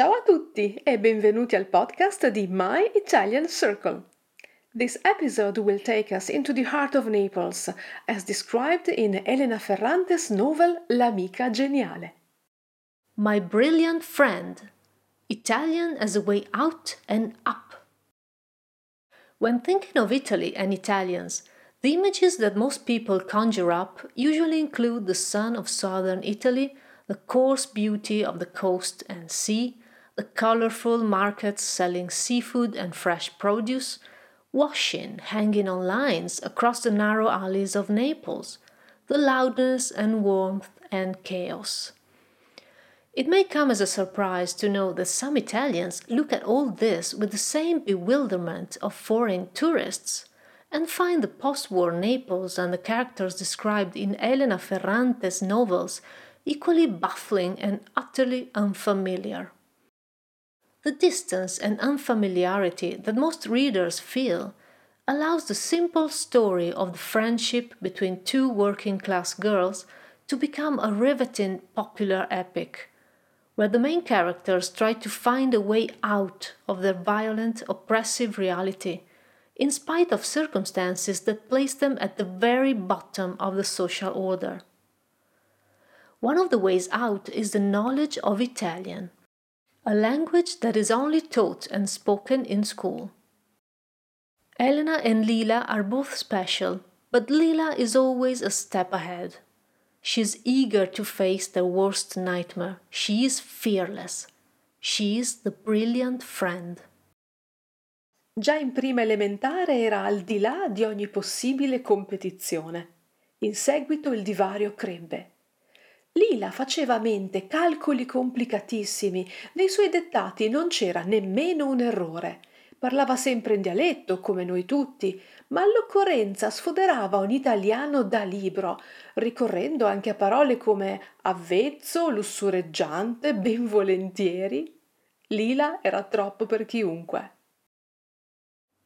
Ciao a tutti e benvenuti al podcast di My Italian Circle. This episode will take us into the heart of Naples, as described in Elena Ferrante's novel L'amica geniale. My brilliant friend Italian as a way out and up. When thinking of Italy and Italians, the images that most people conjure up usually include the sun of southern Italy, the coarse beauty of the coast and sea, the colorful markets selling seafood and fresh produce, washing hanging on lines across the narrow alleys of Naples, the loudness and warmth and chaos. It may come as a surprise to know that some Italians look at all this with the same bewilderment of foreign tourists and find the post war Naples and the characters described in Elena Ferrante's novels equally baffling and utterly unfamiliar. The distance and unfamiliarity that most readers feel allows the simple story of the friendship between two working class girls to become a riveting popular epic, where the main characters try to find a way out of their violent, oppressive reality, in spite of circumstances that place them at the very bottom of the social order. One of the ways out is the knowledge of Italian a language that is only taught and spoken in school. Elena and Lila are both special, but Lila is always a step ahead. She is eager to face the worst nightmare. She is fearless. She is the brilliant friend. Già in prima elementare era al di là di ogni possibile competizione. In seguito il divario crebbe. Lila faceva a mente calcoli complicatissimi, nei suoi dettati non c'era nemmeno un errore. Parlava sempre in dialetto, come noi tutti, ma all'occorrenza sfoderava un italiano da libro, ricorrendo anche a parole come avvezzo, lussureggiante, benvolentieri. Lila era troppo per chiunque.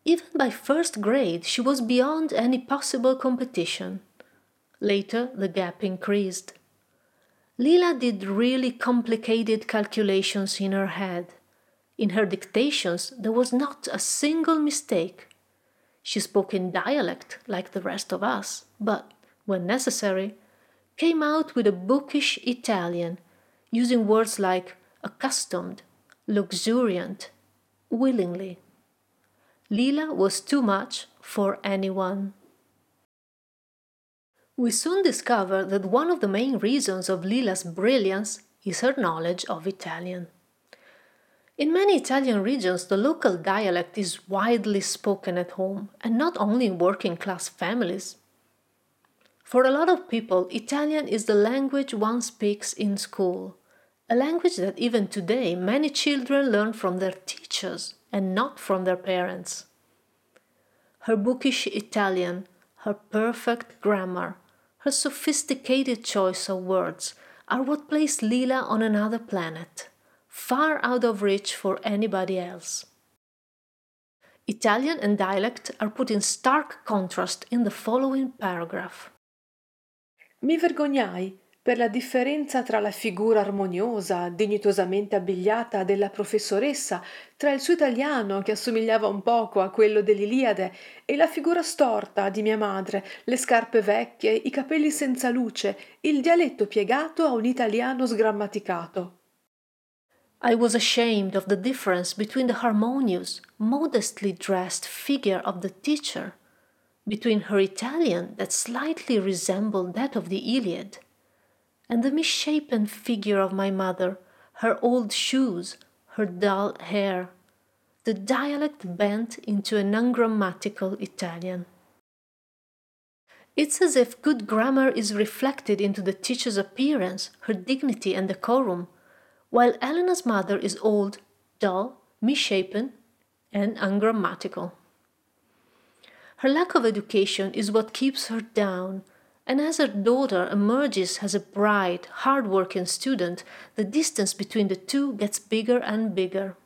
Even by first grade, she was beyond any possible competition. Later, the gap increased. Lila did really complicated calculations in her head. In her dictations, there was not a single mistake. She spoke in dialect like the rest of us, but, when necessary, came out with a bookish Italian, using words like accustomed, luxuriant, willingly. Lila was too much for anyone. We soon discover that one of the main reasons of Lila's brilliance is her knowledge of Italian. In many Italian regions, the local dialect is widely spoken at home, and not only in working class families. For a lot of people, Italian is the language one speaks in school, a language that even today many children learn from their teachers and not from their parents. Her bookish Italian, her perfect grammar, her sophisticated choice of words are what place Lila on another planet, far out of reach for anybody else. Italian and dialect are put in stark contrast in the following paragraph. Mi vergognai per la differenza tra la figura armoniosa, dignitosamente abbigliata della professoressa, tra il suo italiano che assomigliava un poco a quello dell'Iliade e la figura storta di mia madre, le scarpe vecchie, i capelli senza luce, il dialetto piegato a un italiano sgrammaticato. I was ashamed of the difference between the harmonious, modestly dressed figure of the teacher, between her Italian that slightly resembled that of the Iliad, and the misshapen figure of my mother, her old shoes, her dull hair, the dialect bent into an ungrammatical Italian. It's as if good grammar is reflected into the teacher's appearance, her dignity and decorum, while Elena's mother is old, dull, misshapen, and ungrammatical. Her lack of education is what keeps her down and as her daughter emerges as a bright, hard-working student, the distance between the two gets bigger and bigger.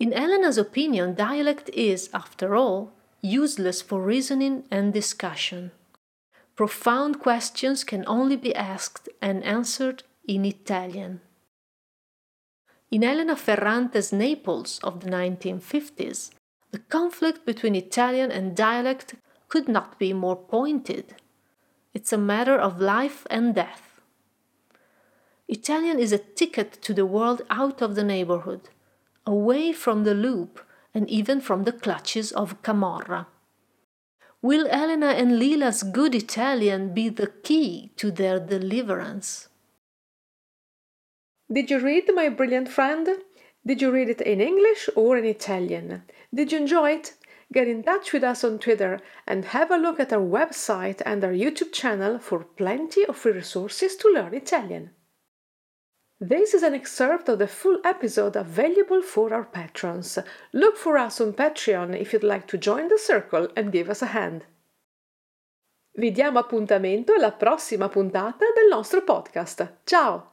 In Elena's opinion, dialect is, after all, useless for reasoning and discussion. Profound questions can only be asked and answered in Italian. In Elena Ferrante's Naples of the 1950s, the conflict between Italian and dialect could not be more pointed. It's a matter of life and death. Italian is a ticket to the world out of the neighborhood, away from the loop and even from the clutches of Camorra. Will Elena and Lila's good Italian be the key to their deliverance? Did you read My Brilliant Friend? Did you read it in English or in Italian? Did you enjoy it? Get in touch with us on Twitter and have a look at our website and our YouTube channel for plenty of free resources to learn Italian. This is an excerpt of the full episode available for our patrons. Look for us on Patreon if you'd like to join the circle and give us a hand. Vi diamo appuntamento alla prossima puntata del nostro podcast. Ciao!